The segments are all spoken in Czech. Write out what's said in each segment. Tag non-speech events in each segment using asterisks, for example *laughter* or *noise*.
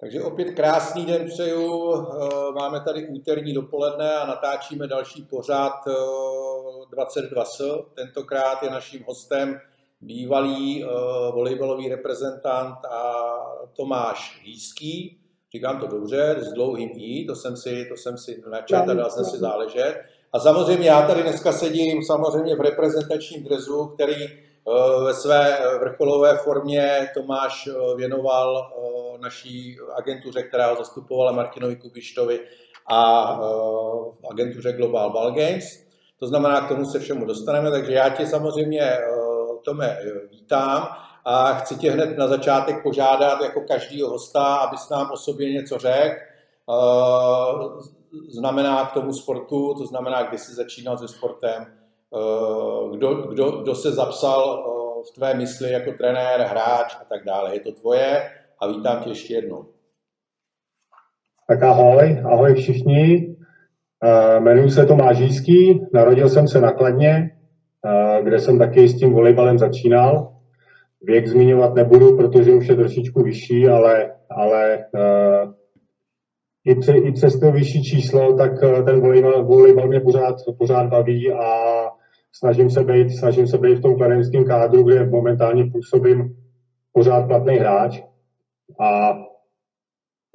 Takže opět krásný den přeju. Eh, Máme tady úterní dopoledne a natáčíme další pořád eh, 22S. Tentokrát je naším hostem bývalý eh, volejbalový reprezentant a Tomáš Hýský. Říkám to dobře, s dlouhým I, to jsem si, to jsem si načet a dal jsem si záležet. A samozřejmě já tady dneska sedím samozřejmě v reprezentačním drezu, který eh, ve své vrcholové formě Tomáš eh, věnoval eh, naší agentuře, která ho zastupovala Martinovi Kubištovi a agentuře Global Ball Games. To znamená, k tomu se všemu dostaneme, takže já tě samozřejmě, Tome, vítám a chci tě hned na začátek požádat jako každýho hosta, abys nám o sobě něco řekl. Znamená k tomu sportu, to znamená, kdy jsi začínal se sportem, kdo, kdo, kdo se zapsal v tvé mysli jako trenér, hráč a tak dále. Je to tvoje a vítám tě ještě jednou. Tak ahoj, ahoj všichni. Jmenuji se Tomáš Žíský, narodil jsem se na Kladně, kde jsem taky s tím volejbalem začínal. Věk zmiňovat nebudu, protože už je trošičku vyšší, ale, ale uh, i, pře, i přes to vyšší číslo, tak ten volejbal, volejbal mě pořád, pořád baví a snažím se být, snažím se být v tom kladenském kádru, kde momentálně působím pořád platný hráč. A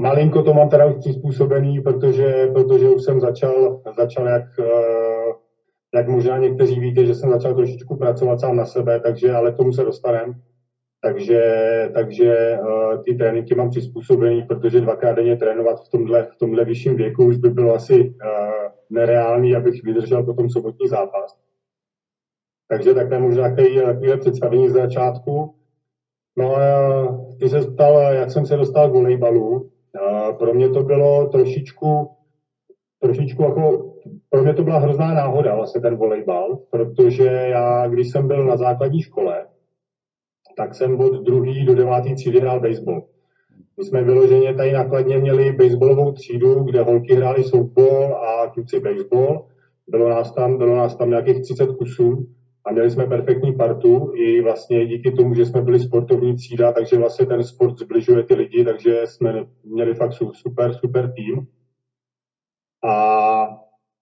malinko to mám teda už přizpůsobený, protože, protože už jsem začal, začal jak, jak možná někteří víte, že jsem začal trošičku pracovat sám na sebe, takže ale k tomu se dostaneme. Takže, takže uh, ty tréninky mám přizpůsobený, protože dvakrát denně trénovat v tomhle, v tomhle vyšším věku už by bylo asi uh, nereálný, abych vydržel potom sobotní zápas. Takže takhle možná takové představení z začátku. No a ty se ptal, jak jsem se dostal k volejbalu. Uh, pro mě to bylo trošičku, trošičku jako, pro mě to byla hrozná náhoda vlastně ten volejbal, protože já, když jsem byl na základní škole, tak jsem od druhý do devátý třídy hrál baseball. My jsme vyloženě tady nakladně měli baseballovou třídu, kde holky hrály softball a kluci baseball. Bylo nás tam, bylo nás tam nějakých 30 kusů a měli jsme perfektní partu i vlastně díky tomu, že jsme byli sportovní třída, takže vlastně ten sport zbližuje ty lidi, takže jsme měli fakt super, super tým. A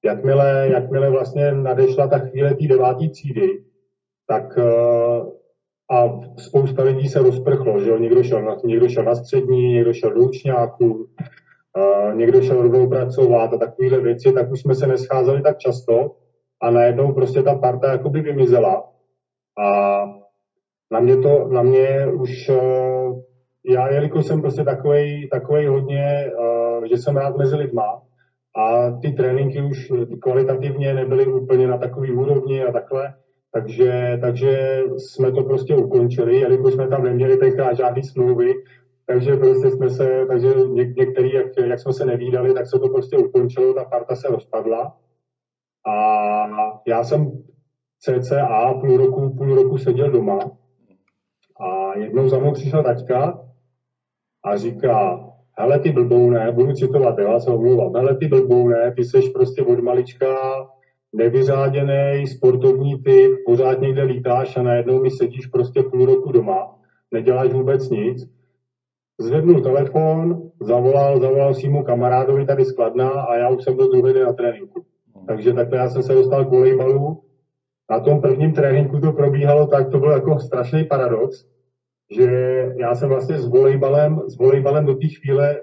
jakmile, jakmile vlastně nadešla ta chvíle té devátý třídy, tak a spousta lidí se rozprchlo, že jo? Někdo šel na, někdo šel na střední, někdo šel do učňáků, uh, někdo šel rovnou pracovat a takovéhle věci, tak už jsme se nescházeli tak často a najednou prostě ta parta jakoby vymizela. A na mě to, na mě už, uh, já jelikož jsem prostě takovej, takovej hodně, uh, že jsem rád mezi lidma a ty tréninky už kvalitativně nebyly úplně na takový úrovni a takhle, takže, takže jsme to prostě ukončili, jelikož jsme tam neměli tenkrát žádný smlouvy, takže prostě jsme se, takže něk, některý, jak, jak jsme se nevídali, tak se to prostě ukončilo, ta parta se rozpadla. A já jsem cca půl roku, půl roku seděl doma a jednou za mnou přišel taťka a říká, hele ty blboune, budu citovat, já se omlouvám, hele ty blboune, ty seš prostě od malička nevyřáděný sportovní typ, pořád někde lítáš a najednou mi sedíš prostě půl roku doma, neděláš vůbec nic. Zvednul telefon, zavolal, zavolal svýmu kamarádovi tady z Kladna a já už jsem byl druhý den na tréninku. Takže takhle já jsem se dostal k volejbalu. Na tom prvním tréninku to probíhalo tak, to byl jako strašný paradox, že já jsem vlastně s volejbalem, s volejbalem do té chvíle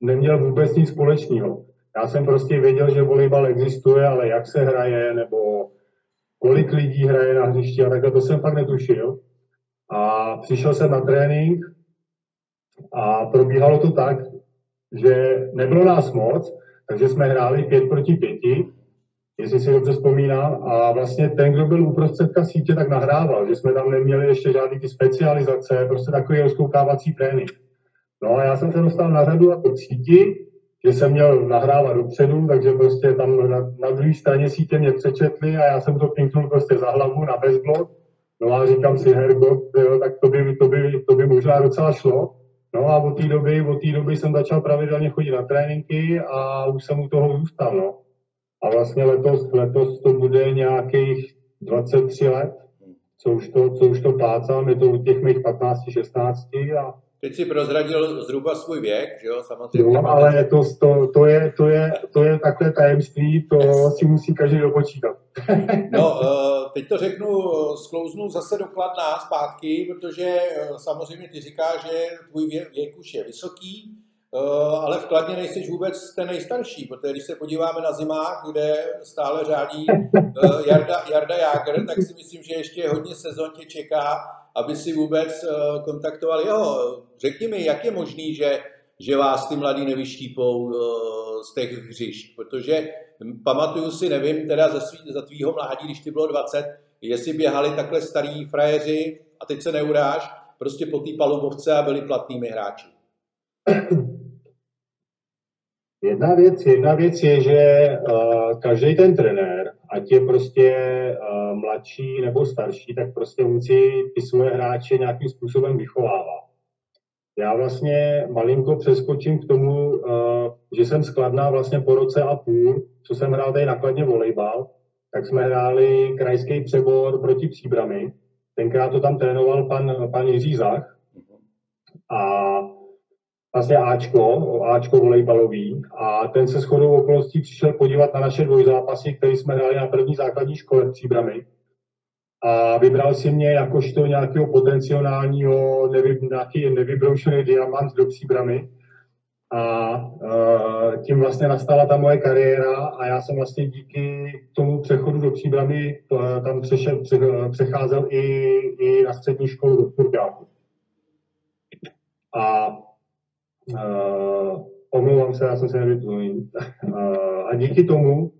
neměl vůbec nic společného. Já jsem prostě věděl, že volejbal existuje, ale jak se hraje, nebo kolik lidí hraje na hřišti a takhle, to jsem fakt netušil. A přišel jsem na trénink a probíhalo to tak, že nebylo nás moc, takže jsme hráli pět proti pěti, jestli si dobře vzpomínám, a vlastně ten, kdo byl uprostředka sítě, tak nahrával, že jsme tam neměli ještě žádný ty specializace, prostě takový rozkoukávací trénink. No a já jsem se dostal na řadu jako síti že jsem měl nahrávat dopředu, takže prostě tam na, na druhé straně sítě mě přečetli a já jsem to pinknul prostě za hlavu na bezblok. No a říkám si, hergot, jo, tak to by, to, by, to by možná docela šlo. No a od té doby, od té doby jsem začal pravidelně chodit na tréninky a už jsem u toho zůstal, no. A vlastně letos, letos to bude nějakých 23 let, co už to, co už to plácám, je to u těch mých 15, 16 a Teď si prozradil zhruba svůj věk, že jo, samozřejmě. No, ale to, to, to, je, to, je, to je takové tajemství, to si musí každý dopočítat. *laughs* no, eh, teď to řeknu, sklouznu zase do Kladna zpátky, protože eh, samozřejmě ty říkáš, že tvůj věk už je vysoký, eh, ale v Kladně nejsi vůbec ten nejstarší, protože když se podíváme na zimák, kde stále řádí Jarda, Jarda Jágr, tak si myslím, že ještě hodně sezon tě čeká aby si vůbec uh, kontaktoval jeho. Řekni mi, jak je možný, že, že vás ty mladí nevyštípou uh, z těch hřišť, protože pamatuju si, nevím, teda za, svý, za tvýho mládí, když ty bylo 20, jestli běhali takhle starý frajeři, a teď se neuráš, prostě po té palubovce a byli platnými hráči. Jedna věc, jedna věc je, že uh, každý ten trenér, ať je prostě uh, mladší nebo starší, tak prostě musí ty svoje hráče nějakým způsobem vychovávat. Já vlastně malinko přeskočím k tomu, uh, že jsem skladná vlastně po roce a půl, co jsem hrál tady nakladně volejbal, tak jsme hráli krajský přebor proti Příbrami. Tenkrát to tam trénoval pan, pan Jiří Zach. A vlastně Ačko, Ačko volejbalový a ten se shodou okolností přišel podívat na naše dvojzápasy, které jsme hráli na první základní škole v Příbrami. A vybral si mě jakožto nějakého potenciálního, nevy, nějaký nevybroušený diamant do Příbramy. A uh, tím vlastně nastala ta moje kariéra a já jsem vlastně díky tomu přechodu do Příbramy uh, tam přešel, pře, přecházel i, i na střední školu do Turkáku. A Uh, omlouvám se, já jsem se nevyplnil. Uh, a díky tomu,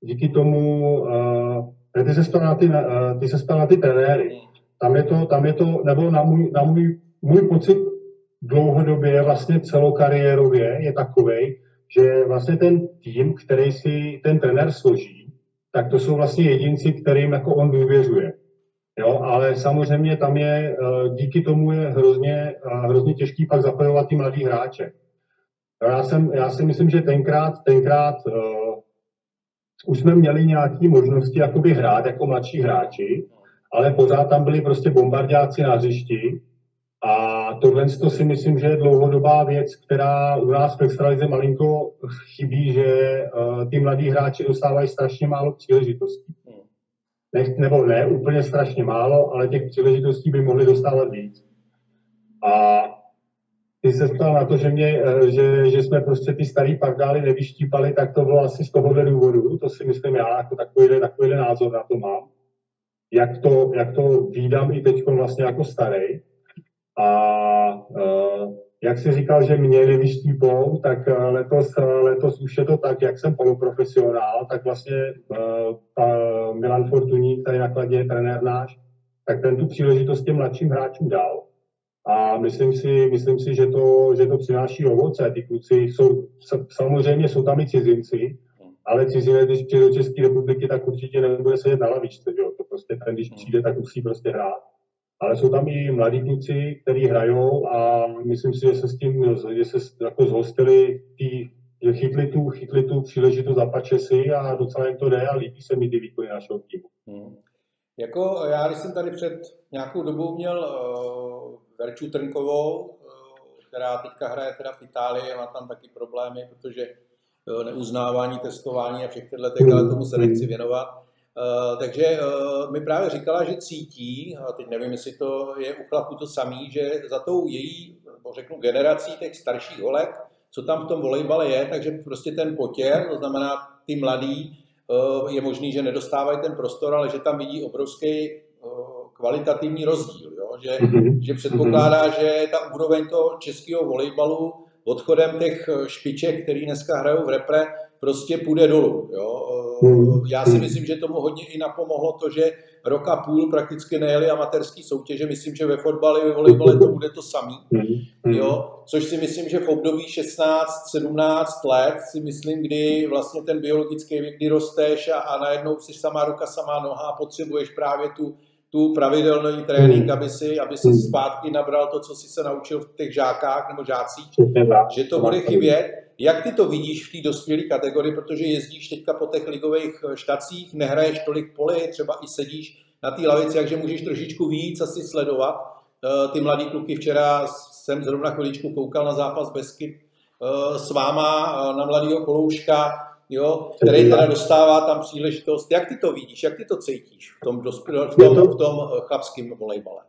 díky tomu, uh, ty se spal na ty, uh, ty se spal na ty trenéry. Tam je to, tam je to, nebo na můj, na můj, můj pocit dlouhodobě, vlastně celokariérově je takový, že vlastně ten tým, který si ten trenér složí, tak to jsou vlastně jedinci, kterým jako on důvěřuje. Jo, ale samozřejmě tam je, eh, díky tomu je hrozně, hrozně těžký pak zapojovat ty mladý hráče. Já, jsem, já si myslím, že tenkrát, tenkrát uh, už jsme měli nějaké možnosti jakoby hrát jako mladší hráči, ale pořád tam byli prostě bombardáci na hřišti. A tohle to si myslím, že je dlouhodobá věc, která u nás v extralize malinko chybí, že uh, ty mladí hráči dostávají strašně málo příležitostí ne, nebo ne úplně strašně málo, ale těch příležitostí by mohli dostávat víc. A ty se ptal na to, že, mě, eh, že, že jsme prostě ty starý pardály nevyštípali, tak to bylo asi z tohohle důvodu. To si myslím já, jako takový, takový názor na to mám. Jak to, jak to vídám i teď vlastně jako starý. A uh, jak jsi říkal, že mě nevyštípou, tak eh, letos, eh, letos už je to tak, jak jsem poloprofesionál, tak vlastně uh, Milan Fortuník, tady nakladně trenér náš, tak ten tu příležitost těm mladším hráčům dal. A myslím si, myslím si že, to, že to přináší ovoce. Ty kluci jsou, samozřejmě jsou tam i cizinci, ale cizinec, když přijde do České republiky, tak určitě nebude sedět na lavičce. Jo? To prostě ten, když přijde, tak musí prostě hrát ale jsou tam i mladí kluci, kteří hrajou a myslím si, že se s tím, že se jako zhostili tý, že chytli tu, chytli tu příležitost zapače si a docela jim to jde a líbí se mi ty výkony našeho týmu. Hmm. Jako já, když jsem tady před nějakou dobou měl uh, Verču Trnkovou, uh, která teďka hraje teda v Itálii, má tam taky problémy, protože uh, neuznávání, testování a všech těchto, ale tomu se nechci věnovat. Uh, takže uh, mi právě říkala, že cítí, a teď nevím, jestli to je u chlapu to samý, že za tou její, řeknu, generací těch starších holek, co tam v tom volejbale je, takže prostě ten potěr, to znamená ty mladí, uh, je možný, že nedostávají ten prostor, ale že tam vidí obrovský kvalitativní rozdíl, jo? Že, mm-hmm. že předpokládá, že ta úroveň toho českého volejbalu odchodem těch špiček, který dneska hrajou v repre, prostě půjde dolů. Jo? Hmm. Já si myslím, že tomu hodně i napomohlo to, že rok a půl prakticky nejeli amatérský soutěže. Myslím, že ve fotbale, ve volejbale to bude to samý. Hmm. Jo? Což si myslím, že v období 16-17 let si myslím, kdy vlastně ten biologický věk, kdy rosteš a, a najednou jsi samá ruka, samá noha a potřebuješ právě tu, tu pravidelný trénink, hmm. aby si, aby si zpátky nabral to, co si se naučil v těch žákách nebo žácích, že to bude chybět. Jak ty to vidíš v té dospělé kategorii, protože jezdíš teďka po těch ligových štacích, nehraješ tolik poli, třeba i sedíš na té lavici, takže můžeš trošičku víc asi sledovat. Eh, ty mladý kluky včera jsem zrovna chviličku koukal na zápas Beskyt eh, s váma na mladého Kolouška, jo, který teda dostává tam příležitost. Jak ty to vidíš, jak ty to cítíš v tom, v tom, v tom chlapském volejbale?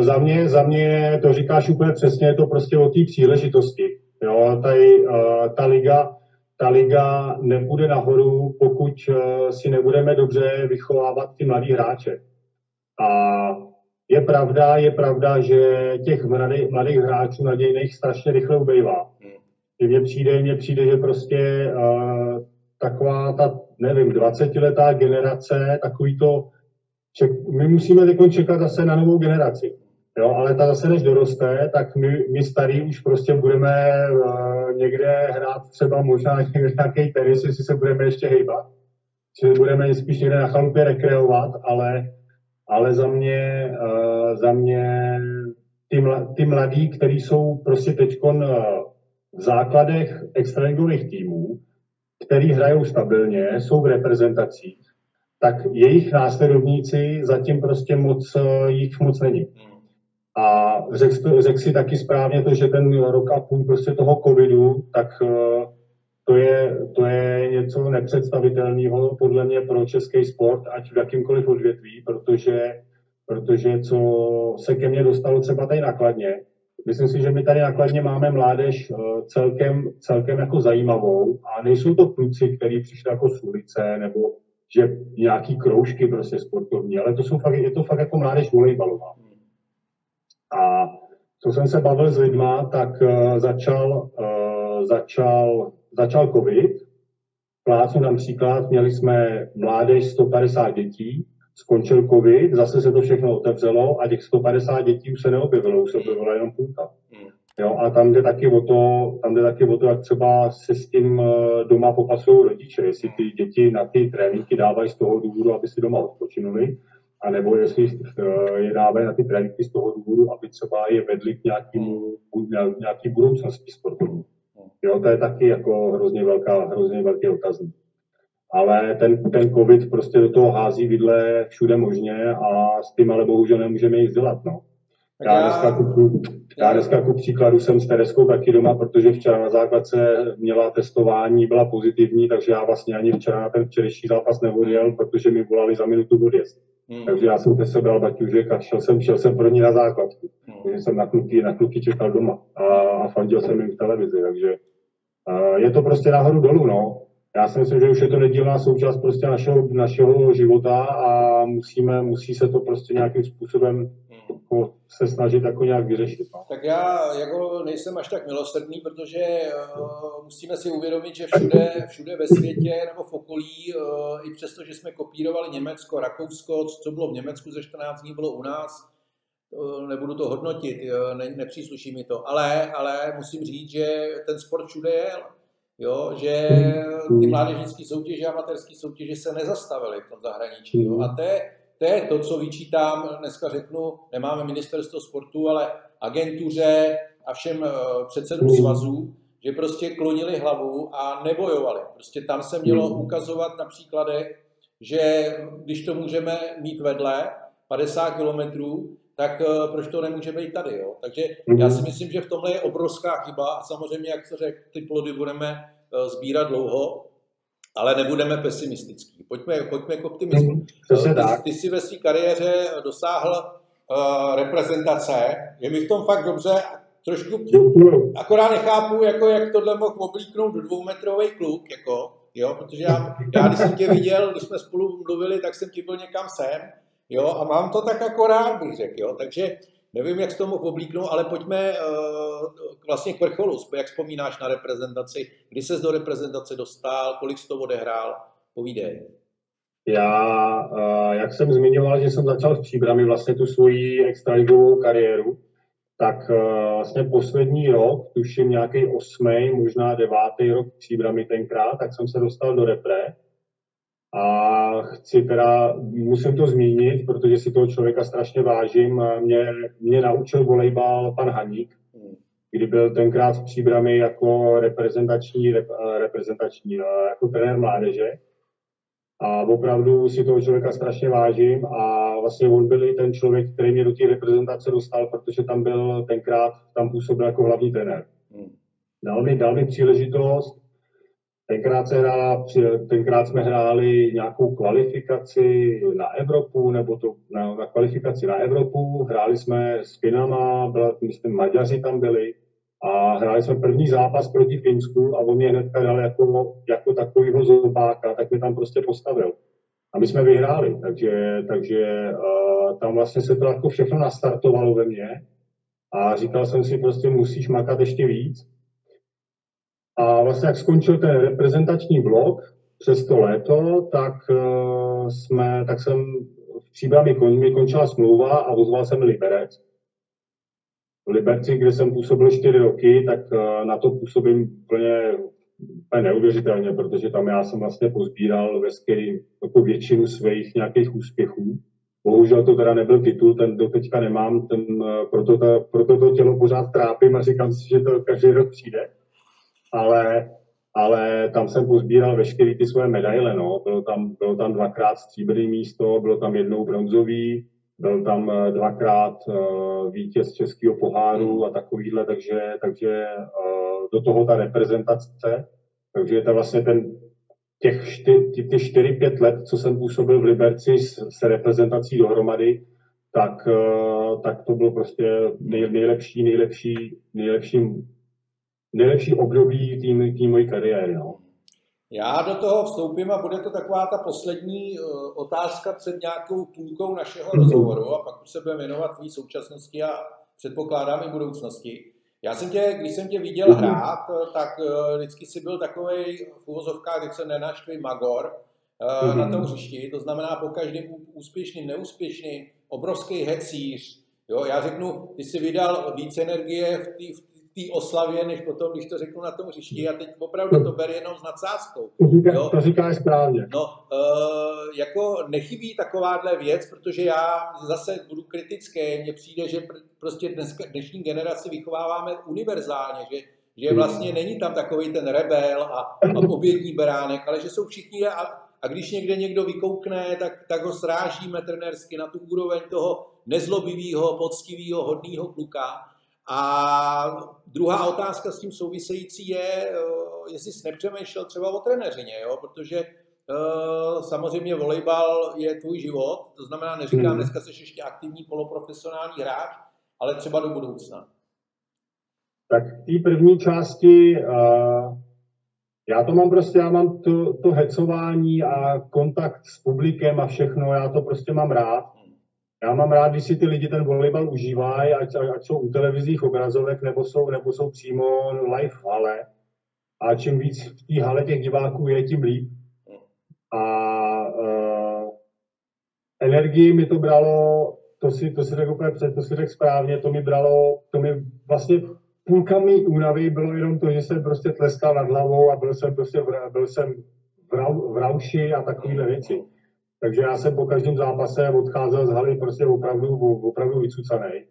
Za mě, za mě to říkáš úplně přesně, je to prostě o té příležitosti. Jo, tady, ta liga, ta liga nepůjde nahoru, pokud e, si nebudeme dobře vychovávat ty mladí hráče. A je pravda, je pravda, že těch mladých, mladých hráčů nadějných strašně rychle ubejvá. Hmm. Mně přijde, mně přijde, že prostě uh, taková ta, nevím, 20-letá generace, takový to ček, my musíme teď čekat zase na novou generaci. Jo, ale ta zase, než doroste, tak my, my starý už prostě budeme uh, někde hrát třeba možná *laughs* nějaký tenis, jestli se budeme ještě hejbat. Čili budeme spíš někde na chalupě rekreovat, ale, ale za mě, uh, za mě ty, mla, ty mladí, kteří jsou prostě teď uh, v základech extraligových týmů, který hrajou stabilně, jsou v reprezentacích, tak jejich následovníci zatím prostě moc, jich moc není. A řekl, řek si taky správně to, že ten rok a půl prostě toho covidu, tak eh, to je, to je něco nepředstavitelného podle mě pro český sport, ať v jakýmkoliv odvětví, protože, protože co se ke mně dostalo třeba tady nakladně, myslím si, že my tady nakladně máme mládež eh, celkem, celkem jako zajímavou a nejsou to kluci, kteří přišli jako z ulice nebo že nějaký kroužky prostě sportovní, ale to jsou fakt, je to fakt jako mládež volejbalová. A co jsem se bavil s lidma, tak uh, začal, uh, začal, začal covid. Plácu například, měli jsme mládež 150 dětí, skončil covid, zase se to všechno otevřelo a těch 150 dětí už se neobjevilo, už se objevila jenom půlka. Hmm. Jo, a tam jde taky o to, tam jde taky o to, jak třeba se s tím eh, doma popasují rodiče, jestli ty děti na ty tréninky dávají z toho důvodu, aby si doma odpočinuli, a nebo jestli eh, je dávají na ty tréninky z toho důvodu, aby třeba je vedli k nějakému, nějaký budoucnosti sportovní. Jo, to je taky jako hrozně, velká, hrozně velký otazník. Ale ten, ten covid prostě do toho hází vidle všude možně a s tím ale bohužel nemůžeme jich dělat. No. Já dneska, ku, já dneska ku příkladu jsem s Tereskou taky doma, protože včera na základce měla testování, byla pozitivní, takže já vlastně ani včera na ten včerejší zápas nevodil, protože mi volali za minutu odjezd. Hmm. Takže já jsem te sebral baťužek a šel jsem, šel jsem pro ní na základku. Hmm. Takže jsem na kluky, na kluky čekal doma a, a fandil jsem jim v televizi, takže a je to prostě nahoru dolů, no. Já si myslím, že už je to nedílná součást prostě našeho, našeho života a musíme, musí se to prostě nějakým způsobem jako se snažit jako nějak vyřešit. No. Tak já jako nejsem až tak milosrdný, protože uh, musíme si uvědomit, že všude, všude ve světě nebo v okolí, uh, i přesto, že jsme kopírovali Německo, Rakousko, co bylo v Německu ze 14 dní, bylo u nás, uh, nebudu to hodnotit, ne, nepřísluší mi to, ale, ale musím říct, že ten sport všude je, jo, že ty mládežnické soutěže, amatérské soutěže se nezastavily v tom zahraničí. Jo, a to je, to je to, co vyčítám, dneska řeknu, nemáme ministerstvo sportu, ale agentuře a všem eh, předsedům mm. svazů, že prostě klonili hlavu a nebojovali. Prostě tam se mělo mm. ukazovat na příkladech, že když to můžeme mít vedle 50 kilometrů, tak eh, proč to nemůže být tady. Jo? Takže já si myslím, že v tomhle je obrovská chyba a samozřejmě, jak se řekl, ty plody budeme eh, sbírat dlouho, ale nebudeme pesimistický. Pojďme, pojďme k optimismu. Mhm, ty, ty jsi ve své kariéře dosáhl uh, reprezentace, je mi v tom fakt dobře, trošku, akorát nechápu, jako jak tohle mohl oblíknout dvoumetrový kluk, jako, jo, protože já, já, když jsem tě viděl, když jsme spolu mluvili, tak jsem ti byl někam sem, jo, a mám to tak akorát, bych řekl, jo, takže Nevím, jak z toho mohl oblíknout, ale pojďme uh, vlastně k vrcholu. Jak vzpomínáš na reprezentaci? Kdy ses do reprezentace dostal? Kolik jsi to odehrál? Povídej. Já, uh, jak jsem zmiňoval, že jsem začal v Příbrami vlastně tu svoji extraligovou kariéru, tak uh, vlastně poslední rok, tuším nějaký osmý, možná devátý rok Příbrami tenkrát, tak jsem se dostal do repre a chci teda, musím to zmínit, protože si toho člověka strašně vážím. Mě, mě naučil volejbal pan Haník. kdy byl tenkrát v Příbrami jako reprezentační, rep, reprezentační jako trenér mládeže. A opravdu si toho člověka strašně vážím a vlastně on byl i ten člověk, který mě do té reprezentace dostal, protože tam byl tenkrát, tam působil jako hlavní trenér. Hmm. Dal mi, dal mi příležitost, tenkrát, se hrála, tenkrát jsme hráli nějakou kvalifikaci na Evropu, nebo to, na, na kvalifikaci na Evropu, hráli jsme s Finama, byla, myslím, Maďaři tam byli, a hráli jsme první zápas proti Finsku a on mě hnedka dal jako, jako takovýho zobáka, tak mi tam prostě postavil. A my jsme vyhráli, takže, takže uh, tam vlastně se to jako všechno nastartovalo ve mně a říkal jsem si prostě musíš makat ještě víc. A vlastně jak skončil ten reprezentační blok přes to léto, tak uh, jsme, tak jsem v příbrami mi končila smlouva a ozval jsem Liberec v Liberci, kde jsem působil čtyři roky, tak eh, na to působím úplně, úplně neuvěřitelně, protože tam já jsem vlastně pozbíral veškerý, jako většinu svých nějakých úspěchů. Bohužel to teda nebyl titul, ten do teďka nemám, ten, eh, proto, ta, proto to tělo pořád trápím a říkám si, že to každý rok přijde. Ale, ale tam jsem pozbíral veškeré ty svoje medaile. No. Bylo, tam, bylo tam dvakrát stříbrný místo, bylo tam jednou bronzový, byl tam eh, dvakrát eh, vítěz českého poháru a takovýhle, takže, takže eh, do toho ta reprezentace, takže to vlastně ten, těch čty, ty, ty 4-5 let, co jsem působil v Liberci s, s reprezentací dohromady, tak, tak to bylo prostě nej, nejlepší, nejlepší, nejlepší, nejlepší období té mojí kariéry. No. Já do toho vstoupím a bude to taková ta poslední uh, otázka před nějakou půlkou našeho mm-hmm. rozhovoru a pak už se budeme věnovat tvý současnosti a předpokládám i budoucnosti. Já jsem tě, když jsem tě viděl mm-hmm. hrát, tak uh, vždycky si byl takový v uvozovkách, když se nenaštvý magor na tom hřišti, to znamená po každém úspěšným, neúspěšným, obrovský hecíř. Jo, já řeknu, ty jsi vydal víc energie v, tý, v té oslavě, než potom, když to řeknu na tom hřišti. A teď opravdu to ber jenom s nadsázkou. To, říká, jo? to říkáš správně. No, uh, jako nechybí takováhle věc, protože já zase budu kritický. Mně přijde, že pr- prostě dneska, dnešní generaci vychováváme univerzálně, že, že vlastně není tam takový ten rebel a, a obětní beránek, ale že jsou všichni a, a když někde někdo vykoukne, tak, tak ho srážíme trenersky na tu úroveň toho nezlobivého, poctivého, hodného kluka. A druhá otázka s tím související je, eh, jestli jsi nepřemýšlel třeba o trenéřině, jo? protože uh, samozřejmě volejbal je tvůj život, to znamená, neříkám, hmm. dneska jsi ještě aktivní poloprofesionální hráč, ale třeba do budoucna. Tak v té první části uh, já to mám prostě, já mám to, to hecování a kontakt s publikem a všechno, já to prostě mám rád. Já mám rád, když si ty lidi ten volejbal užívají, ať, ať jsou u televizních obrazovek, nebo jsou, nebo jsou přímo live v hale. A čím víc v té hale těch diváků je, tím líp. A uh, energii mi to bralo, to si, to si řekl úplně před, to si řekl správně, to mi bralo, to mi vlastně půlka mý únavy bylo jenom to, že jsem prostě tleskal nad hlavou a byl jsem prostě, byl jsem v, rau, v rauši a takovéhle věci. Takže já jsem po každém zápase odcházel z haly prostě opravdu, opravdu vycucaný.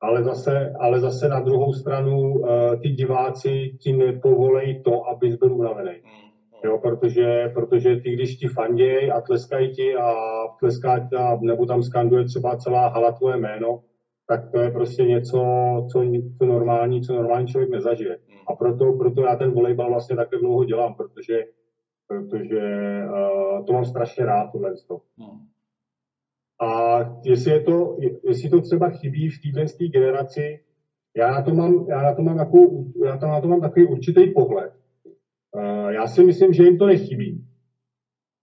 Ale zase, ale zase na druhou stranu uh, ty diváci ti nepovolej to, abys byl unavený. Jo, protože, protože ty, když ti fanděj a tleskají ti a tleská a, nebo tam skanduje třeba celá hala tvoje jméno, tak to je prostě něco, co, co normální, co normální člověk nezažije. A proto, proto já ten volejbal vlastně takhle dlouho dělám, protože protože uh, to mám strašně rád, tohle. Hmm. A jestli, je to, jestli to třeba chybí v téhle generaci, já na to mám, já na to mám, jako, já to, na to mám takový určitý pohled. Uh, já si myslím, že jim to nechybí.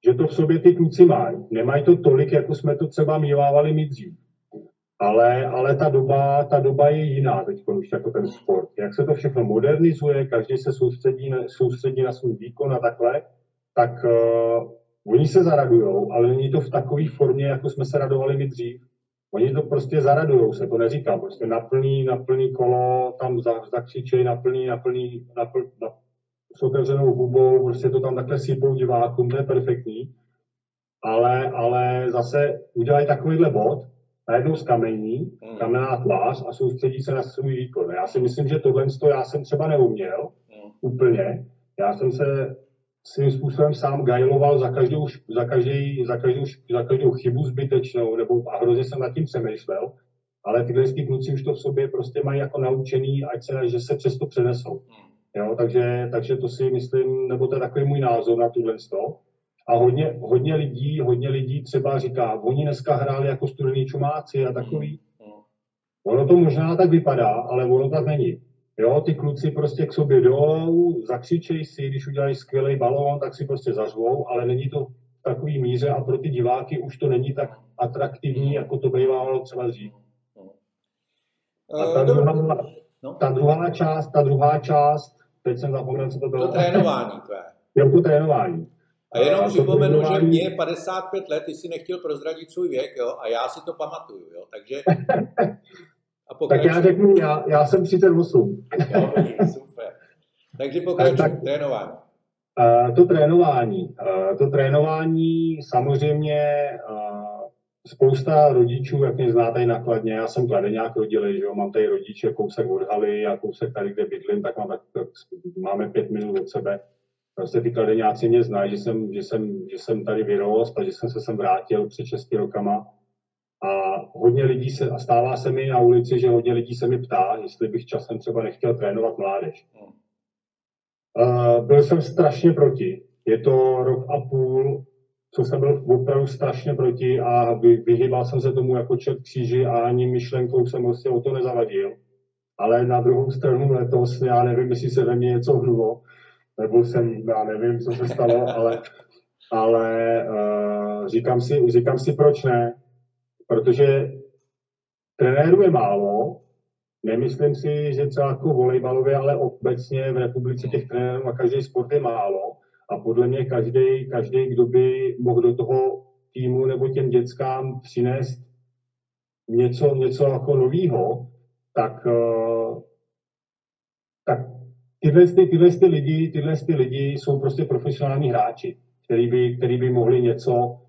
Že to v sobě ty kluci mají. Nemají to tolik, jako jsme to třeba mívávali mít dřív. Ale, ale ta, doba, ta doba je jiná teď už jako ten sport. Jak se to všechno modernizuje, každý se soustředí na, soustředí na svůj výkon a takhle, tak uh, oni se zaradujou, ale není to v takové formě, jako jsme se radovali my dřív. Oni to prostě zaradujou se, to neříkám, prostě naplní, naplní kolo, tam zakřičej, naplní, naplní, napl, na, s otevřenou hubou, prostě to tam takhle sypou divákům, to je perfektní. Ale, ale zase udělají takovýhle bod, najednou zkamení, Hmm. kamenná tvář a soustředí se na svůj výkon. Já si myslím, že tohle to já jsem třeba neuměl Hmm. úplně. Já jsem se svým způsobem sám gajloval za každou, za každý, za každou, za každou chybu zbytečnou, nebo a hrozně jsem nad tím přemýšlel, ale tyhle ty kluci už to v sobě prostě mají jako naučený, ať se, že se přesto přenesou. Jo, takže, takže to si myslím, nebo to je takový můj názor na tuhle sto. A hodně, hodně lidí, hodně lidí třeba říká, oni dneska hráli jako studený čumáci a takový. Hmm. Ono to možná tak vypadá, ale ono tak není. Jo, ty kluci prostě k sobě jdou, zakřičej si, když udělají skvělý balón, tak si prostě zařvou, ale není to v takový míře a pro ty diváky už to není tak atraktivní, jako to bývalo třeba dřív. A ta Eh, druhá, No. ta druhá část, ta druhá část, teď jsem zapomněl, co to bylo. To trénování tvé. Jo, to trénování. A jenom to připomenu, že mě je 55 let, ty si nechtěl prozradit svůj věk, jo, a já si to pamatuju, jo, takže... *laughs* A Tak já řeknu, já, já jsem 38. Dobrý, super. Takže pokračuj, Tak- trénování. Uh, to trénování. Uh, to trénování samozřejmě uh, spousta rodičů, jak mě znáte i nakladně, já jsem kladeňák rodilý, že jo, mám tady rodiče kousek od haly a kousek tady, kde bydlím, tak, mám, tak, tak máme pět minut od sebe. Prostě ty kladeňáci mě znají, že jsem, že, jsem, že jsem tady vyrost a že jsem se sem vrátil před 6 rokama. A hodně lidí se, a stává se mi na ulici, že hodně lidí se mi ptá, jestli bych časem třeba nechtěl trénovat mládež. Hmm. Uh, byl jsem strašně proti. Je to rok a půl, co jsem byl opravdu strašně proti a vy, vyhýbal jsem se tomu jako čert kříži a ani myšlenkou jsem prostě o to nezavadil. Ale na druhou stranu letos, já nevím, jestli se ve mně něco hnulo, nebo jsem, já nevím, co se stalo, ale, ale uh, říkám, si, říkám si, proč ne. Protože trenérů je málo, Nemyslím si, že třeba jako volejbalově, ale obecně v republice těch trenérů na každý sport je málo. A podle mě každý, každý, kdo by mohl do toho týmu nebo těm dětskám přinést něco, něco jako novýho, tak, eh, tak tyhle, ty, tyhle ty lidi, tyhle ty lidi jsou prostě profesionální hráči, který by, který by mohli něco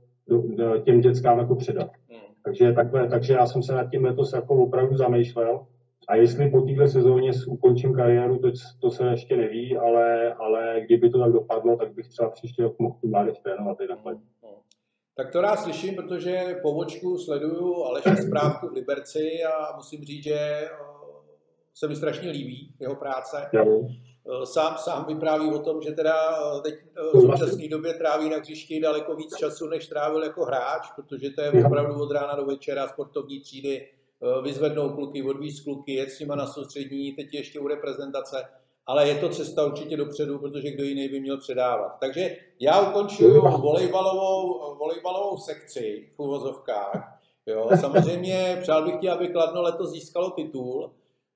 těm dětskám jako předat. Hmm. Takže, takhle, takže já jsem se nad tím letos jako opravdu zamýšlel. A jestli po této sezóně ukončím kariéru, to, to se ještě neví, ale, ale kdyby to tak dopadlo, tak bych třeba příští rok mohl tu mládež trénovat i takhle. Hmm. Tak to rád slyším, protože po vočku sleduju Aleše Správku v Liberci a musím říct, že eh, se mi strašně líbí jeho práce. Jo. Eh, Sám, sám vypráví o tom, že teda eh, teď eh, v současné době tráví na hřišti daleko víc času, než trávil jako hráč, protože to je opravdu od rána do večera sportovní třídy, vyzvednou kluky, odvíz kluky, jet s nima na soustřední, teď ještě u reprezentace, ale je to cesta určitě dopředu, protože kdo jiný by měl předávat. Takže já ukončuju volejbalovou, volejbalovou sekci v uvozovkách. Jo, samozřejmě přál bych ti, aby Kladno letos získalo titul,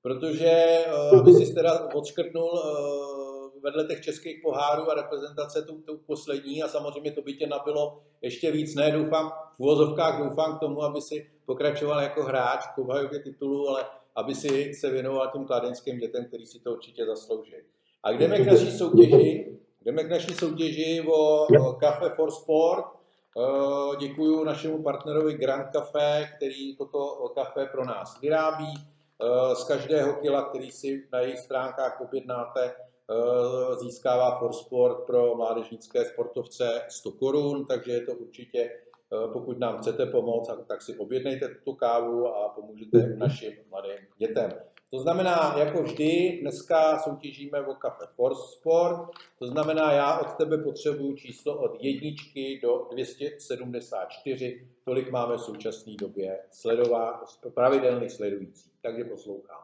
protože eh, aby si teda odškrtnul eh, vedle těch českých pohárů a reprezentace tu, tu poslední a samozřejmě to by tě nabilo ještě víc, ne doufám, v uvozovkách doufám k tomu, aby si pokračoval jako hráč k obhajobě titulu, ale aby si se věnoval těm kladenským dětem, který si to určitě zaslouží. A jdeme k naší soutěži, jdeme k naší soutěži o, o Cafe for Sport. Eh, Děkuji našemu partnerovi Grand Café, který toto kafe pro nás vyrábí. Eh, Z každého kila, který si na jejich stránkách objednáte, eh, získává For Sport pro mládežnické sportovce 100 korun, takže je to určitě, eh, pokud nám chcete pomoct, tak si objednejte tu kávu a pomůžete našim mladým dětem. To znamená, jako vždy, dneska soutěžíme o kafe For Sport, to znamená, já od tebe potřebuju číslo od jedničky do 274, tolik máme v současné době sledová, pravidelných sledujících, takže poslouchám.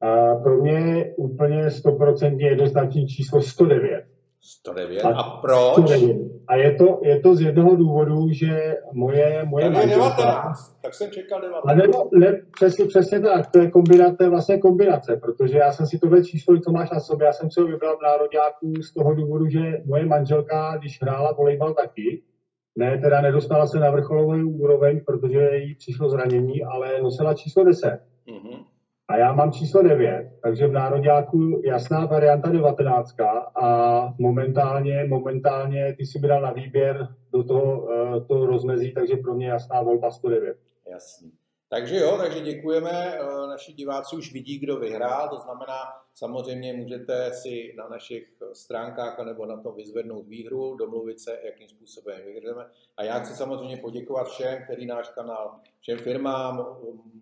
A pro mě je úplně 100% jednoznačný číslo 109. 109. A A proč? 109. A je to, je to z jednoho důvodu, že moje, moje je manželka- 19, tak jsem čekal A 19. nebo, ne, přesně, přesně tak, to je, kombinace, to je vlastně kombinace, protože já jsem si tohle číslo, co máš na sobě, já jsem si ho vybral v národňáku z toho důvodu, že moje manželka, když hrála volejbal taky, ne, teda nedostala se na vrcholovou úroveň, protože jí přišlo zranění, ale nosila číslo 10. Mhm. A já mám číslo 9, takže v národňáku jasná varianta 19 a momentálně, momentálně ty si dal na výběr do toho, uh, toho rozmezí, takže pro mě jasná volba 109. Jasný. Takže jo, takže děkujeme. Eh, naši diváci už vidí, kdo vyhrál, to znamená, samozřejmě můžete si na našich stránkách nebo na tom vyzvednout výhru, domluvit se, jakým způsobem vyhrajeme. A já chci samozřejmě poděkovat všem, který náš kanál, všem firmám,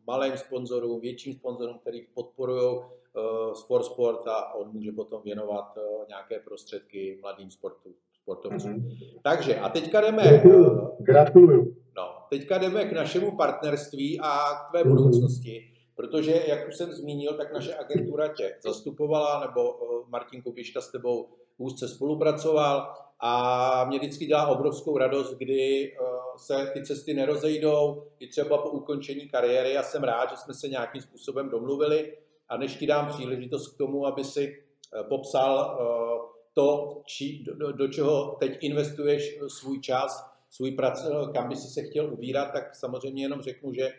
malým sponzorům, větším sponzorům, který podporují uh, Sport Sport a on může potom věnovat uh, nějaké prostředky mladým sportu, sportovcům. Mm-hmm. Takže a teďka jdeme... Gratuluju. Gratuluju. No, teďka jdeme k našemu partnerství a k tvé budoucnosti, protože, jak už jsem zmínil, tak naše agentura tě zastupovala, nebo eh, Martin Kubišta s tebou úzce spolupracoval a mě vždycky dělá obrovskou radost, kdy eh, se ty cesty nerozejdou, i třeba po ukončení kariéry. Já jsem rád, že jsme se nějakým způsobem domluvili a než ti dám příležitost k tomu, aby si eh, popsal to, či, do, do čeho teď investuješ svůj čas, svůj prac, kam by si se chtěl ubírat, tak samozřejmě jenom řeknu, že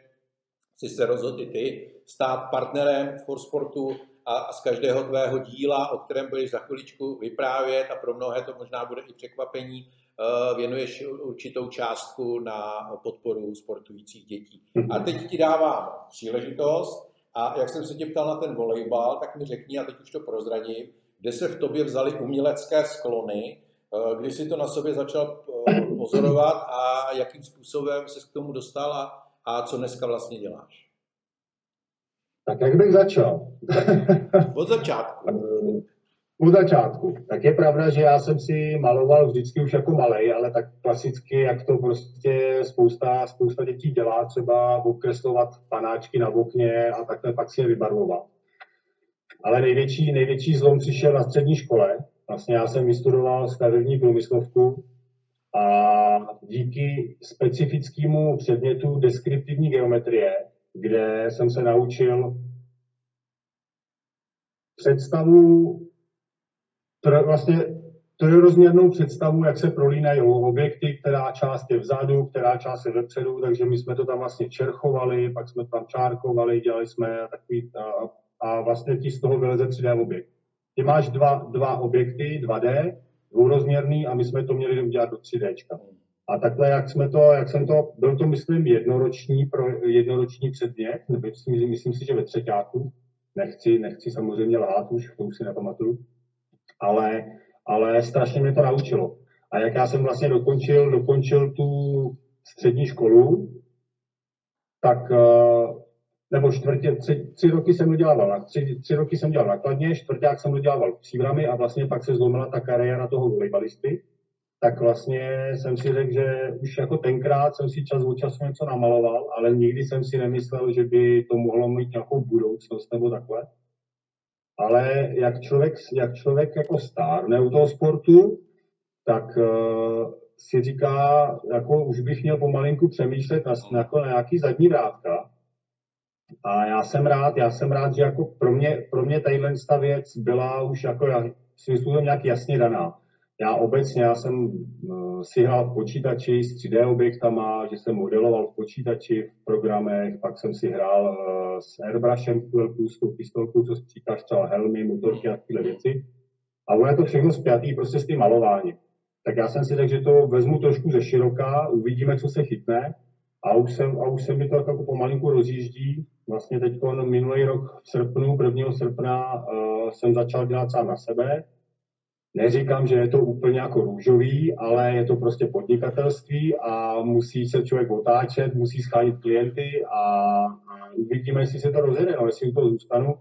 si se rozhodl i ty stát partnerem for sportu a z každého tvého díla, o kterém budeš za chviličku vyprávět a pro mnohé to možná bude i překvapení, eh, věnuješ určitou částku na podporu sportujících dětí. A teď ti dávám příležitost a jak jsem se tě ptal na ten volejbal, tak mi řekni, a teď už to prozradím, kde se v tobě vzali umělecké sklony, eh, kdy si to na sobě začal eh, pozorovat a jakým způsobem se k tomu dostal a, a co dneska vlastně děláš? Tak jak bych začal? Od začátku. *laughs* Od začátku. Tak je pravda, že já jsem si maloval vždycky už jako malej, ale tak klasicky, jak to prostě spousta, spousta dětí dělá, třeba obkreslovat panáčky na okně a takhle pak si je vybarvovat. Ale největší, největší zlom přišel na střední škole. Vlastně já jsem vystudoval stavební průmyslovku a díky specifickému předmětu deskriptivní geometrie, kde jsem se naučil představu, vlastně trojrozměrnou představu, jak se prolínají objekty, která část je vzadu, která část je vepředu, takže my jsme to tam vlastně čerchovali, pak jsme tam čárkovali, dělali jsme takový, a, a vlastně ti z toho vyleze 3D objekt. Ty máš dva, dva objekty, 2D, dvourozměrný a my jsme to měli udělat do 3D. A takhle, jak jsme to, jak jsem to, byl to, myslím, jednoroční, pro, jednoroční předmět, nebo myslím, myslím si, že ve třetíku, nechci, nechci samozřejmě lhát už, to už si nepamatuju, ale, ale strašně mě to naučilo. A jak já jsem vlastně dokončil, dokončil tu střední školu, tak eh, nebo čtvrtě, tři, tři roky jsem dodělával, tři, tři roky jsem dělal nakladně, čtvrták jsem dodělával v Příbrami a vlastně pak se zlomila ta kariéra toho volejbalisty, tak vlastně jsem si řekl, že už jako tenkrát jsem si čas od času něco namaloval, ale nikdy jsem si nemyslel, že by to mohlo mít nějakou budoucnost nebo takhle. Ale jak člověk, jak člověk jako stárne u toho sportu, tak uh, si říká, jako už bych měl pomalinku přemýšlet na, jako na nějaký zadní vrátka, a já jsem rád, já jsem rád, že jako pro mě, pro mě tadyhle věc byla už jako svým způsobem nějak jasně daná. Já obecně, já jsem uh, si hrál v počítači s 3D objektama, že jsem modeloval v počítači, v programech, pak jsem si hrál uh, s airbrushem chvilku, s tou pistolkou, co stříkáš třeba helmy, motorky a tyhle věci. A ono je to všechno spjatý prostě s tím malováním. Tak já jsem si řekl, že to vezmu trošku ze široka, uvidíme, co se chytne. A už, jsem, a už se mi to jako pomalinku rozjíždí. Vlastně teď minulý rok v srpnu, 1. srpna, uh, jsem začal dělat sám na sebe. Neříkám, že je to úplně jako růžový, ale je to prostě podnikatelství a musí se člověk otáčet, musí schánit klienty a, uvidíme, jestli se to rozjede, no, jestli toho zůstanu.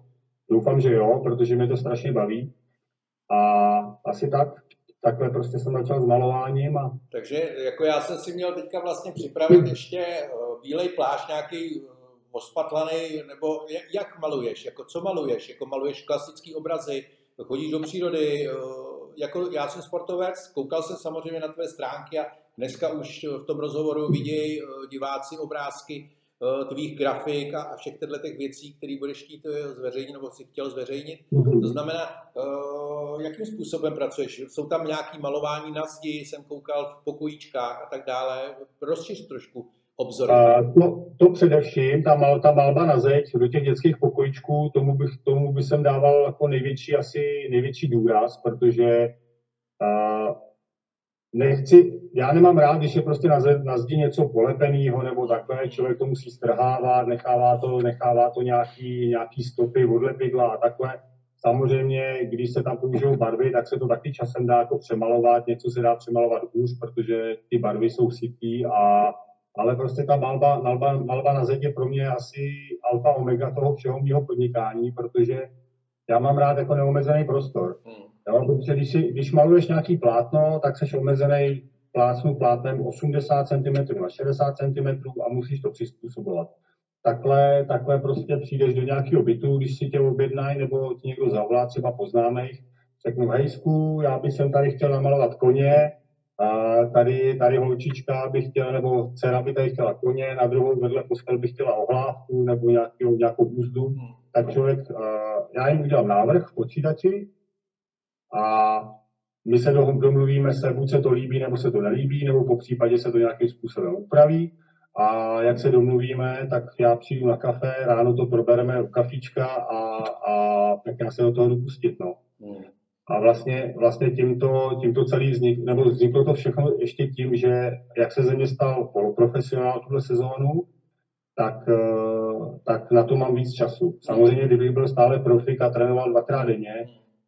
Doufám, že jo, protože mě to strašně baví. A asi tak takhle prostě jsem začal s malováním. A... Takže jako já jsem si měl teďka vlastně připravit ještě eh, bílej plášť, nějaký eh, ospatlaný, nebo jak maluješ, jako co maluješ, jako maluješ klasické obrazy, chodíš do přírody, eh, jako já jsem sportovec, koukal jsem samozřejmě na tvé stránky a dneska už v tom rozhovoru vidějí diváci obrázky tvých grafik a všech těchto těch věcí, které budeš chtít eh, zveřejnit nebo si chtěl zveřejnit. Mhm. To znamená, eh, jakým způsobem pracuješ? Jsou tam nějaké malování na zdi, jsem koukal v pokojíčkách a tak dále. Rozčiš trošku obzor. To, to především, ta, mal, ta malba na zeď do těch dětských pokojíčků, tomu bych, tomu bych jsem dával jako největší, asi největší důraz, protože uh, nechci, já nemám rád, když je prostě na, na zdi něco polepeného nebo takhle, člověk to musí strhávat, nechává to, nechává to nějaký, nějaký stopy od lepidla a takhle. Samozřejmě, když se tam použijou barvy, tak se to taky časem dá jako přemalovat, něco se dá přemalovat hůř, protože ty barvy jsou sytý a ale prostě ta malba, malba, malba na je pro mě asi alfa omega toho všeho mého podnikání, protože já mám rád jako neomezený prostor. Hmm. Jo, protože když, si, když maluješ nějaký plátno, tak jsi omezený plácnu plátnem 80 cm na 60 cm a musíš to přizpůsobovat. Takhle, takhle prostě přijdeš do nějakého bytu, když si tě objednají nebo ti někdo zavolá, třeba poznáme jich, řeknu, hejsku, já bych sem tady chtěl namalovat koně, a tady, tady holčička by chtěla, nebo dcera by tady chtěla koně, na druhou vedle postel by chtěla ohlávku nebo nějakou, nějakou buzdu, hmm. tak člověk, já jim udělám návrh v počítači a my se domluvíme se, buď se to líbí, nebo se to nelíbí, nebo po případě se to nějakým způsobem upraví. A jak se domluvíme, tak já přijdu na kafe, ráno to probereme u kafička a, a tak já se do toho jdu pustit. No. Hmm. A vlastně, vlastně tímto, tímto celý vznik, nebo vzniklo to všechno ještě tím, že jak se ze mě stal poloprofesionál tuhle sezónu, tak, eh, tak na to mám víc času. Samozřejmě, kdybych byl stále profik a trénoval dvakrát denně,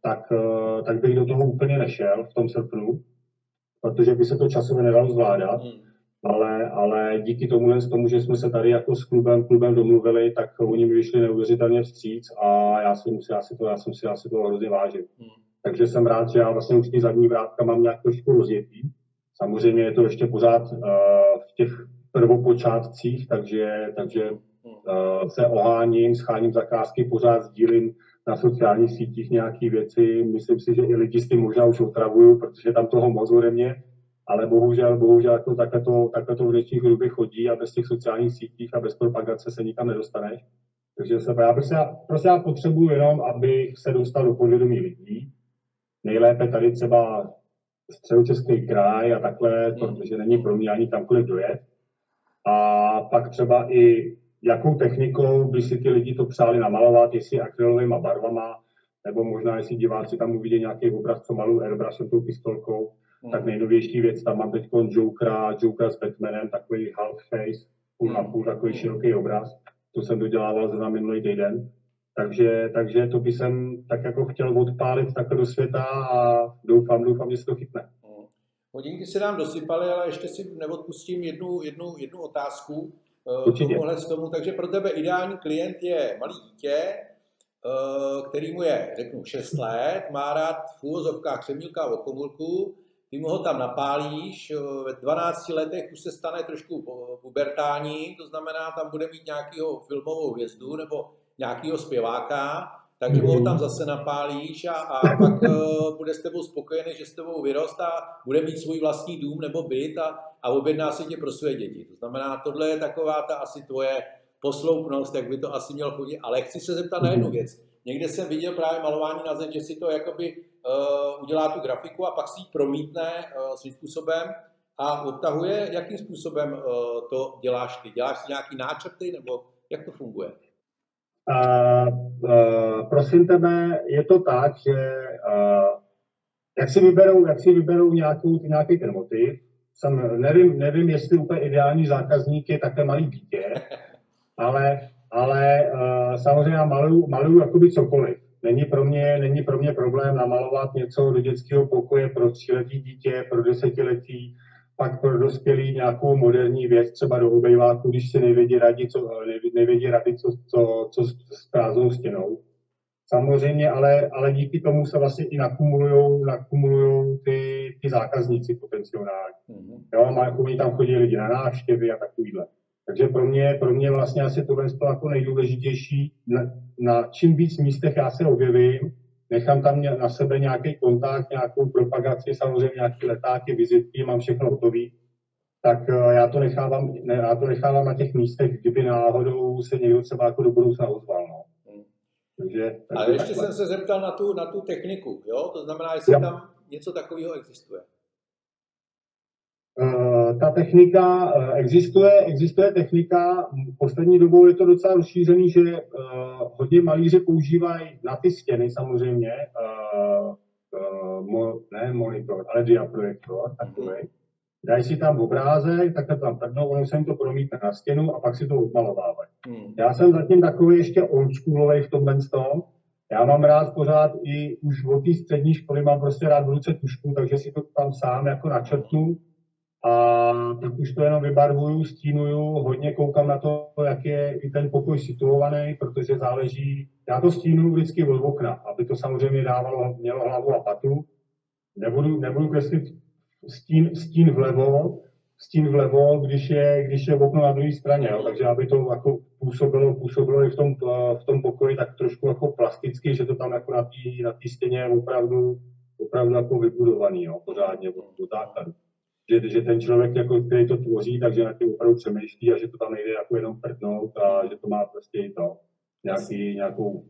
tak, eh, tak bych do toho úplně nešel v tom srpnu, protože by se to časově nedalo zvládat. Hmm. Ale, ale díky tomu, tomu, že jsme se tady jako s klubem, klubem domluvili, tak oni mi vyšli neuvěřitelně vstříc a já, já, si to, já jsem si asi to hrozně vážil. Hmm. Takže jsem rád, že já vlastně už ty zadní vrátka mám nějak trošku rozjetý. Samozřejmě je to ještě pořád uh, v těch prvopočátcích, takže, takže uh, se oháním, scháním zakázky, pořád sdílím na sociálních sítích nějaké věci. Myslím si, že i lidi s tím možná už otravuju, protože tam toho moc ode mě, ale bohužel, bohužel jako takhle, to, takhle to v dnešních době chodí a bez těch sociálních sítích a bez propagace se nikam nedostaneš. Takže se, já, prostě, prostě já potřebuji jenom, abych se dostal do podvědomí lidí, nejlépe tady třeba středočeský kraj a takhle, protože není pro mě ani kamkoliv dojet. A pak třeba i jakou technikou by si ty lidi to přáli namalovat, jestli akrylovými barvama, nebo možná jestli diváci tam uvidí nějaký obraz, co malují airbrushem tou pistolkou, hmm. tak nejnovější věc, tam mám teď Jokera, Jokera s Batmanem, takový half face, půl na půl, takový hmm. široký obraz. To jsem dodělával za minulý týden. Takže, takže to by jsem tak jako chtěl odpálit takhle do světa a doufám, doufám, že se to chytne. Hmm. Hodinky se nám dosypaly, ale ještě si neodpustím jednu, jednu, jednu otázku. Eh, Určitě. Tomuhle z tomu. Takže pro tebe ideální klient je malý dítě, eh, který mu je, řeknu, 6 let, má rád v úvozovkách křemílka o komulku, ty mu ho tam napálíš, eh, ve 12 letech už se stane trošku pubertální, to znamená, tam bude mít nějakého filmovou hvězdu nebo nějakého zpěváka, takže mu ho tam zase napálíš a, a pak uh, bude s tebou spokojený, že s tebou vyrost a bude mít svůj vlastní dům nebo byt a, a objedná si tě pro své děti. To znamená, tohle je taková ta asi tvoje posloupnost, jak by to asi měl chodit. Ale chci se zeptat na jednu věc. Někde jsem viděl právě malování na zeď, že si to jakoby uh, udělá tu grafiku a pak si ji promítne uh, svým způsobem a obtahuje. Jakým způsobem uh, to děláš ty? Děláš si nějaký náčrty nebo jak to funguje? Uh, uh, prosím tebe, je to tak, že uh, jak si vyberou, jak si vyberou nějakou, nějaký ten motiv, jsem, nevím, nevím, jestli úplně ideální zákazník je takhle malý dítě, ale, ale uh, samozřejmě já maluju, maluju jakoby cokoliv. Není pro, mě, není pro mě problém namalovat něco do dětského pokoje pro tříletý dítě, pro desetiletí, pak pro dospělý nějakou moderní věc, třeba do obejváku, když si nevědí rady, co, nevědí rady, co, co, co s prázdnou stěnou. Samozřejmě, ale, ale díky tomu se vlastně i nakumulují nakumulujou ty, ty zákazníci potenciální. Mm-hmm. Jo, má, oni tam chodí lidi na návštěvy a takovýhle. Takže pro mě, pro mě vlastně asi tohle je jako nejdůležitější. Na, na čím víc místech já se objevím, nechám tam na sebe nějaký kontakt, nějakou propagaci, samozřejmě nějaké letáky, vizitky, mám všechno hotový, tak eh, já to nechávám, ne, já to nechávám na těch místech, kdyby náhodou se někdo třeba jako do budoucna ozval. No. Hmm. Takže, takže Ale ještě takhle. jsem se zeptal na tu, na tu techniku, jo? to znamená, jestli jo. tam něco takového existuje. Eh, ta technika eh, existuje, existuje technika, poslední dobou je to docela rozšířený, že uh, hodně malíři používají na ty stěny samozřejmě uh, uh, mo, ne monitor, ale diaprojektor takový. Dají si tam obrázek, takhle tam prdnou, ono se jim to promítne na stěnu a pak si to odmalovávají. Hmm. Já jsem zatím takový ještě oldschoolový v tomhle tom. Já mám rád pořád i už od té střední školy mám prostě rád v ruce tušku, takže si to tam sám jako načrtnu a tak už to jenom vybarvuju, stínuju, hodně koukám na to, jak je i ten pokoj situovaný, protože záleží, já to stínuju vždycky od okna, aby to samozřejmě dávalo, mělo hlavu a patu. Nebudu, nebudu kreslit stín, stín vlevo, stín vlevo, když je, když je okno na druhé straně, jo? takže aby to jako působilo, působilo i v tom, v tom pokoji tak trošku jako plasticky, že to tam jako na té na stěně je opravdu, opravdu jako vybudovaný, jo? pořádně od, od základu že, že ten člověk, jako, který to tvoří, takže na tím opravdu přemýšlí a že to tam nejde jako jenom prdnout a že to má prostě i to, nějaký, nějakou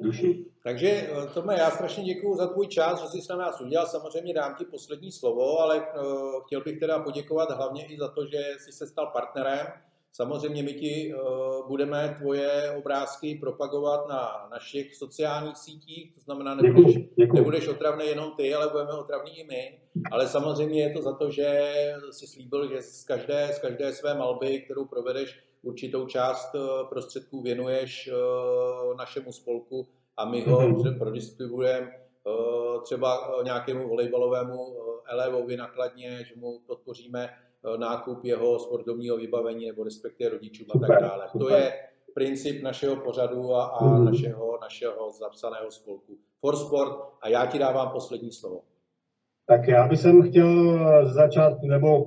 duši. Takže eh, Tome, já strašně děkuji za tvůj čas, že jsi s nás udělal. Samozřejmě dám ti poslední slovo, ale uh, chtěl bych teda poděkovat hlavně i za to, že jsi se stal partnerem Samozřejmě my ti uh, budeme tvoje obrázky propagovat na našich sociálních sítích, to znamená, nebudeš, nebudeš otravný jenom ty, ale budeme otravní i my. Ale samozřejmě je to za to, že jsi slíbil, že z každé, z každé své malby, kterou provedeš, určitou část eh, prostředků věnuješ uh, našemu spolku a my ho mm-hmm. prodistribuujeme uh, třeba nějakému volejbalovému elevovi nakladně, že mu podpoříme nákup jeho sportovního vybavení nebo respektive rodičům a tak dále. To je princip našeho pořadu a, a mm. našeho, našeho zapsaného spolku For Sport a já ti dávám poslední slovo. Tak já bych chtěl začát, nebo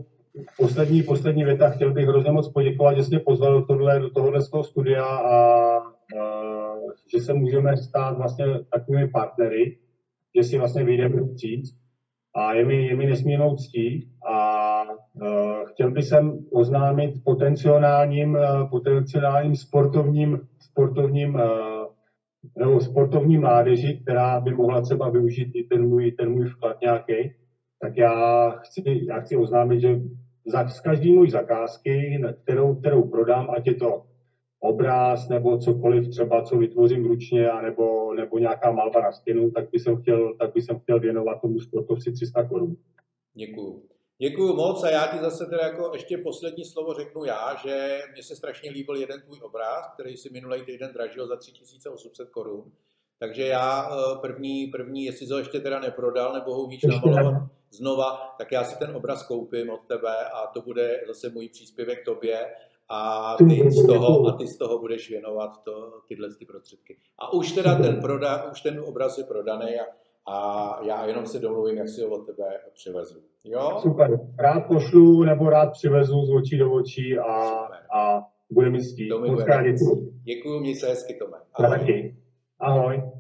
poslední, poslední věta, chtěl bych hrozně moc poděkovat, že jsi mě pozval do, tohle, do tohohle studia a, a že se můžeme stát vlastně takovými partnery, že si vlastně vyjdeme vstříc a je mi, je mi nesmírnou ctí a chtěl bych sem oznámit potenciálním, uh, potenciálním sportovním, sportovním uh, nebo sportovní mládeži, která by mohla třeba využít i ten můj, ten můj vklad nějaký, tak já chci, já chci oznámit, že za, z každý můj zakázky, kterou, kterou prodám, ať je to obráz nebo cokoliv třeba, co vytvořím ručně, anebo, nebo nějaká malba na stěnu, tak bych jsem chtěl, tak bych chtěl věnovat tomu sportovci 300 korun. Děkuju. Děkuju moc a já ti zase teda jako ještě poslední slovo řeknu já, že mně se strašně líbil jeden tvůj obraz, který si minulý týden dražil za 3800 korun. Takže já eh, první, první, jestli to ještě teda neprodal, nebo ho víš namalovat znova, tak já si ten obraz koupím od tebe a to bude zase můj příspěvek tobě a ty z toho, a ty z toho budeš věnovat to, tyhle ty prostředky. A už teda ten, proda, už ten obraz je prodaný a, a já jenom si domluvím, jak si ho od tebe přivezu. Jo? Super. Rád pošlu nebo rád přivezu z očí do očí a, a bude mi ctít. Děkuji, měj se hezky, Tome. Ahoj. Ahoj.